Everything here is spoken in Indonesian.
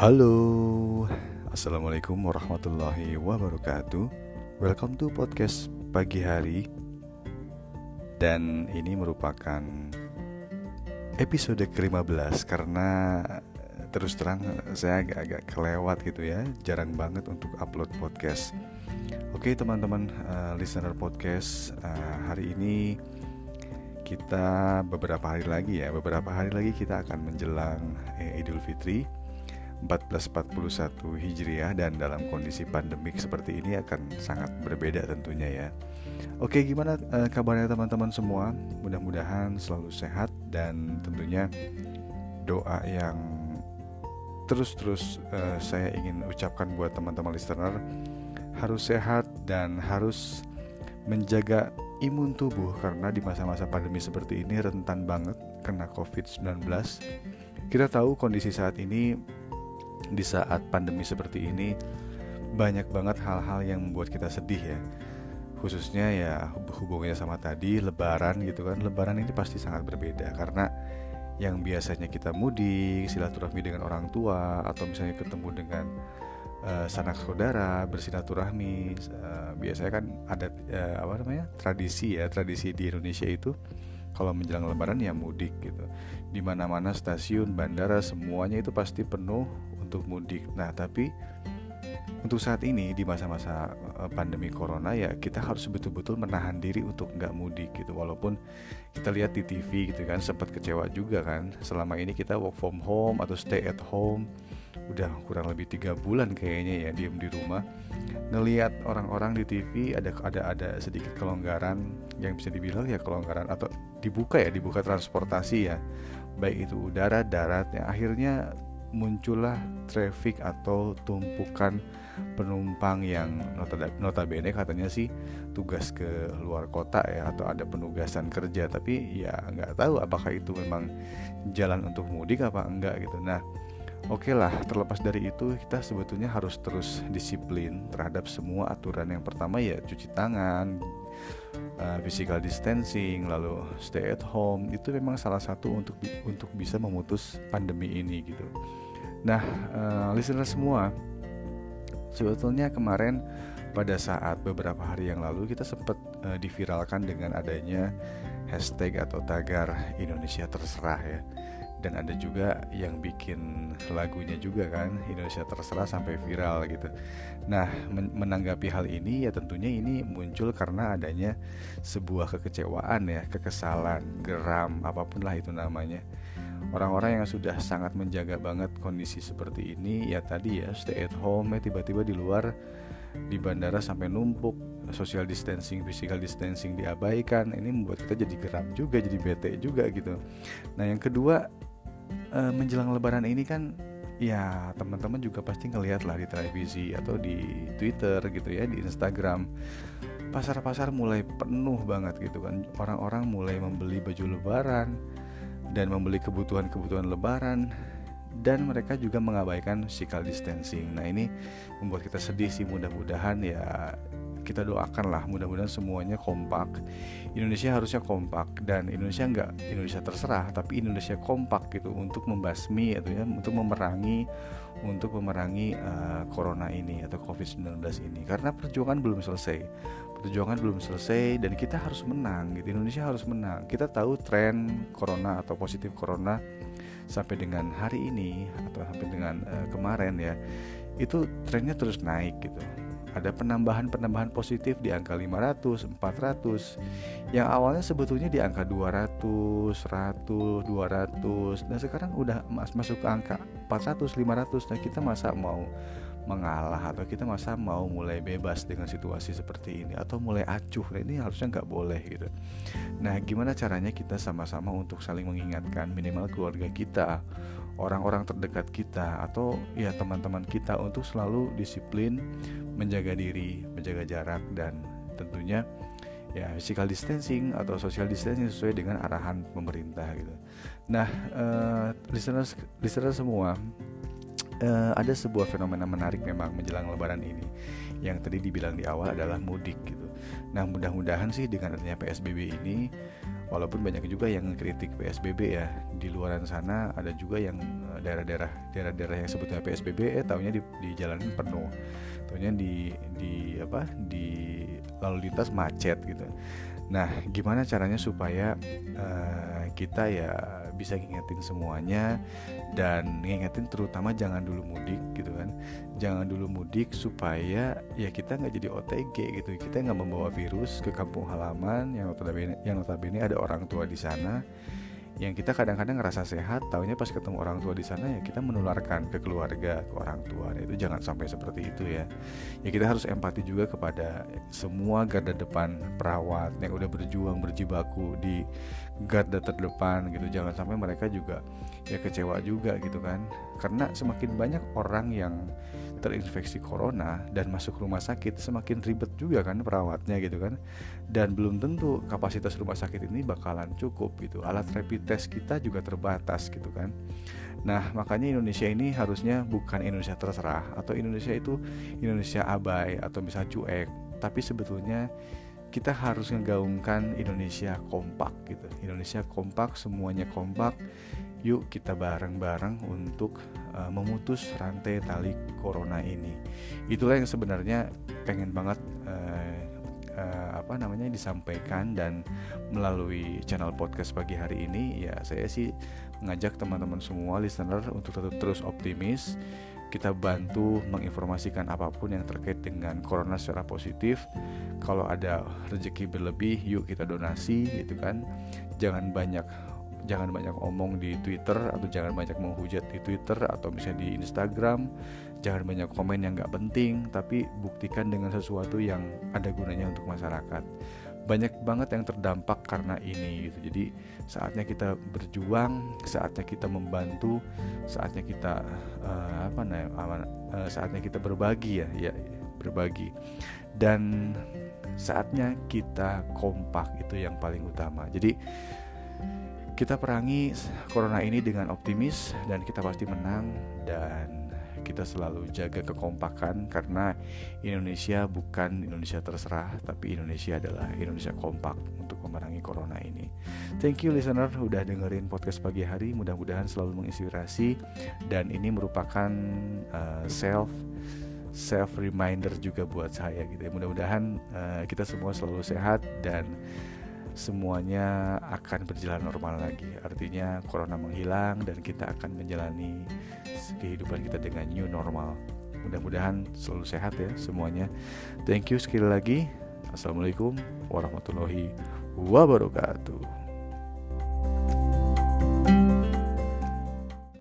Halo, Assalamualaikum warahmatullahi wabarakatuh. Welcome to podcast pagi hari. Dan ini merupakan episode ke-15 Karena terus terang saya agak-agak kelewat gitu ya. Jarang banget untuk upload podcast. Oke teman-teman uh, listener podcast uh, Hari ini kita beberapa hari lagi ya. Beberapa hari lagi kita akan menjelang eh, Idul Fitri 1441 Hijriah dan dalam kondisi pandemik seperti ini akan sangat berbeda tentunya ya. Oke, gimana uh, kabarnya teman-teman semua? Mudah-mudahan selalu sehat dan tentunya doa yang terus-terus uh, saya ingin ucapkan buat teman-teman listener harus sehat dan harus menjaga imun tubuh karena di masa-masa pandemi seperti ini rentan banget kena COVID-19. Kita tahu kondisi saat ini di saat pandemi seperti ini banyak banget hal-hal yang membuat kita sedih ya. Khususnya ya hubungannya sama tadi lebaran gitu kan. Lebaran ini pasti sangat berbeda karena yang biasanya kita mudik silaturahmi dengan orang tua atau misalnya ketemu dengan uh, sanak saudara bersilaturahmi uh, biasanya kan ada uh, apa namanya tradisi ya tradisi di Indonesia itu kalau menjelang lebaran ya mudik gitu. Di mana mana stasiun bandara semuanya itu pasti penuh untuk mudik. Nah, tapi untuk saat ini di masa-masa eh, pandemi corona ya kita harus betul-betul menahan diri untuk nggak mudik gitu. Walaupun kita lihat di TV gitu kan sempat kecewa juga kan. Selama ini kita work from home atau stay at home udah kurang lebih tiga bulan kayaknya ya diem di rumah. Ngelihat orang-orang di TV ada ada ada sedikit kelonggaran yang bisa dibilang ya kelonggaran atau dibuka ya dibuka transportasi ya. Baik itu udara darat ya akhirnya muncullah traffic atau tumpukan penumpang yang notabene katanya sih tugas ke luar kota ya atau ada penugasan kerja. Tapi ya nggak tahu apakah itu memang jalan untuk mudik apa enggak gitu. Nah oke okay lah terlepas dari itu kita sebetulnya harus terus disiplin terhadap semua aturan. Yang pertama ya cuci tangan uh, physical distancing lalu stay at home itu memang salah satu untuk untuk bisa memutus pandemi ini gitu Nah, uh, listener semua, sebetulnya kemarin pada saat beberapa hari yang lalu kita sempat uh, diviralkan dengan adanya hashtag atau tagar Indonesia terserah ya. Dan ada juga yang bikin lagunya juga kan Indonesia terserah sampai viral gitu. Nah, men menanggapi hal ini ya tentunya ini muncul karena adanya sebuah kekecewaan ya, kekesalan, geram, apa pun lah itu namanya orang-orang yang sudah sangat menjaga banget kondisi seperti ini ya tadi ya stay at home ya tiba-tiba di luar di bandara sampai numpuk social distancing physical distancing diabaikan ini membuat kita jadi geram juga jadi bete juga gitu nah yang kedua eh, menjelang lebaran ini kan ya teman-teman juga pasti ngeliat lah di televisi atau di Twitter gitu ya di Instagram pasar-pasar mulai penuh banget gitu kan orang-orang mulai membeli baju lebaran dan membeli kebutuhan-kebutuhan lebaran dan mereka juga mengabaikan physical distancing. Nah, ini membuat kita sedih sih mudah-mudahan ya kita doakan lah mudah-mudahan semuanya kompak. Indonesia harusnya kompak dan Indonesia nggak Indonesia terserah tapi Indonesia kompak gitu untuk membasmi atau ya untuk memerangi untuk memerangi uh, corona ini atau covid-19 ini. Karena perjuangan belum selesai. Perjuangan belum selesai dan kita harus menang gitu. Indonesia harus menang. Kita tahu tren corona atau positif corona sampai dengan hari ini atau sampai dengan uh, kemarin ya itu trennya terus naik gitu ada penambahan-penambahan positif di angka 500, 400 yang awalnya sebetulnya di angka 200, 100, 200 dan sekarang udah masuk ke angka 400, 500 nah kita masa mau mengalah atau kita masa mau mulai bebas dengan situasi seperti ini atau mulai acuh. Nah, ini harusnya nggak boleh gitu. Nah gimana caranya kita sama-sama untuk saling mengingatkan minimal keluarga kita orang-orang terdekat kita atau ya teman-teman kita untuk selalu disiplin menjaga diri menjaga jarak dan tentunya ya physical distancing atau social distancing sesuai dengan arahan pemerintah gitu. Nah, uh, listeners listeners semua uh, ada sebuah fenomena menarik memang menjelang lebaran ini yang tadi dibilang di awal adalah mudik gitu. Nah mudah-mudahan sih dengan adanya PSBB ini walaupun banyak juga yang kritik PSBB ya. Di luar sana ada juga yang eh, daerah-daerah daerah-daerah yang sebutnya PSBB eh tahunya di, di jalanan penuh. Tahunya di di apa? Di lalu lintas macet gitu. Nah gimana caranya supaya uh, kita ya bisa ngingetin semuanya dan ngingetin terutama jangan dulu mudik gitu kan. Jangan dulu mudik supaya ya kita nggak jadi OTG gitu. Kita nggak membawa virus ke kampung halaman yang notabene yang notabene ada orang tua di sana yang kita kadang-kadang ngerasa sehat, tahunya pas ketemu orang tua di sana ya kita menularkan ke keluarga, ke orang tua. Nah, itu jangan sampai seperti itu ya. Ya kita harus empati juga kepada semua garda depan perawat yang udah berjuang berjibaku di garda terdepan gitu. Jangan sampai mereka juga ya kecewa juga gitu kan. Karena semakin banyak orang yang terinfeksi corona dan masuk rumah sakit semakin ribet juga kan perawatnya gitu kan. Dan belum tentu kapasitas rumah sakit ini bakalan cukup gitu. Alat rapid test kita juga terbatas gitu kan. Nah makanya Indonesia ini harusnya bukan Indonesia terserah atau Indonesia itu Indonesia abai atau bisa cuek tapi sebetulnya kita harus ngegaungkan Indonesia kompak gitu. Indonesia kompak semuanya kompak yuk kita bareng-bareng untuk uh, memutus rantai tali corona ini. Itulah yang sebenarnya pengen banget uh, uh, apa namanya disampaikan dan melalui channel podcast pagi hari ini ya saya sih mengajak teman-teman semua listener untuk tetap terus optimis. Kita bantu menginformasikan apa pun yang terkait dengan corona secara positif. Kalau ada rezeki berlebih, yuk kita donasi gitu kan. Jangan banyak jangan banyak omong di Twitter atau jangan banyak menghujat di Twitter atau misalnya di Instagram. Jangan banyak komen yang nggak penting tapi buktikan dengan sesuatu yang ada gunanya untuk masyarakat. Banyak banget yang terdampak karena ini gitu. Jadi saatnya kita berjuang saatnya kita membantu saatnya kita uh, apa namanya uh, saatnya kita berbagi ya ya berbagi. Dan saatnya kita kompak itu yang paling utama. Jadi kita perangi corona ini dengan optimis dan kita pasti menang dan kita selalu jaga kekompakan karena Indonesia bukan Indonesia terserah tapi Indonesia adalah Indonesia kompak untuk memerangi corona ini. Thank you listener udah dengerin podcast pagi hari mudah-mudahan selalu menginspirasi dan ini merupakan uh, self self reminder juga buat saya gitu ya. Mudah-mudahan uh, kita semua selalu sehat dan semuanya akan berjalan normal lagi. Artinya corona menghilang dan kita akan menjalani kehidupan kita dengan new normal. Mudah-mudahan selalu sehat ya semuanya. Thank you sekali lagi. Assalamualaikum warahmatullahi wabarakatuh.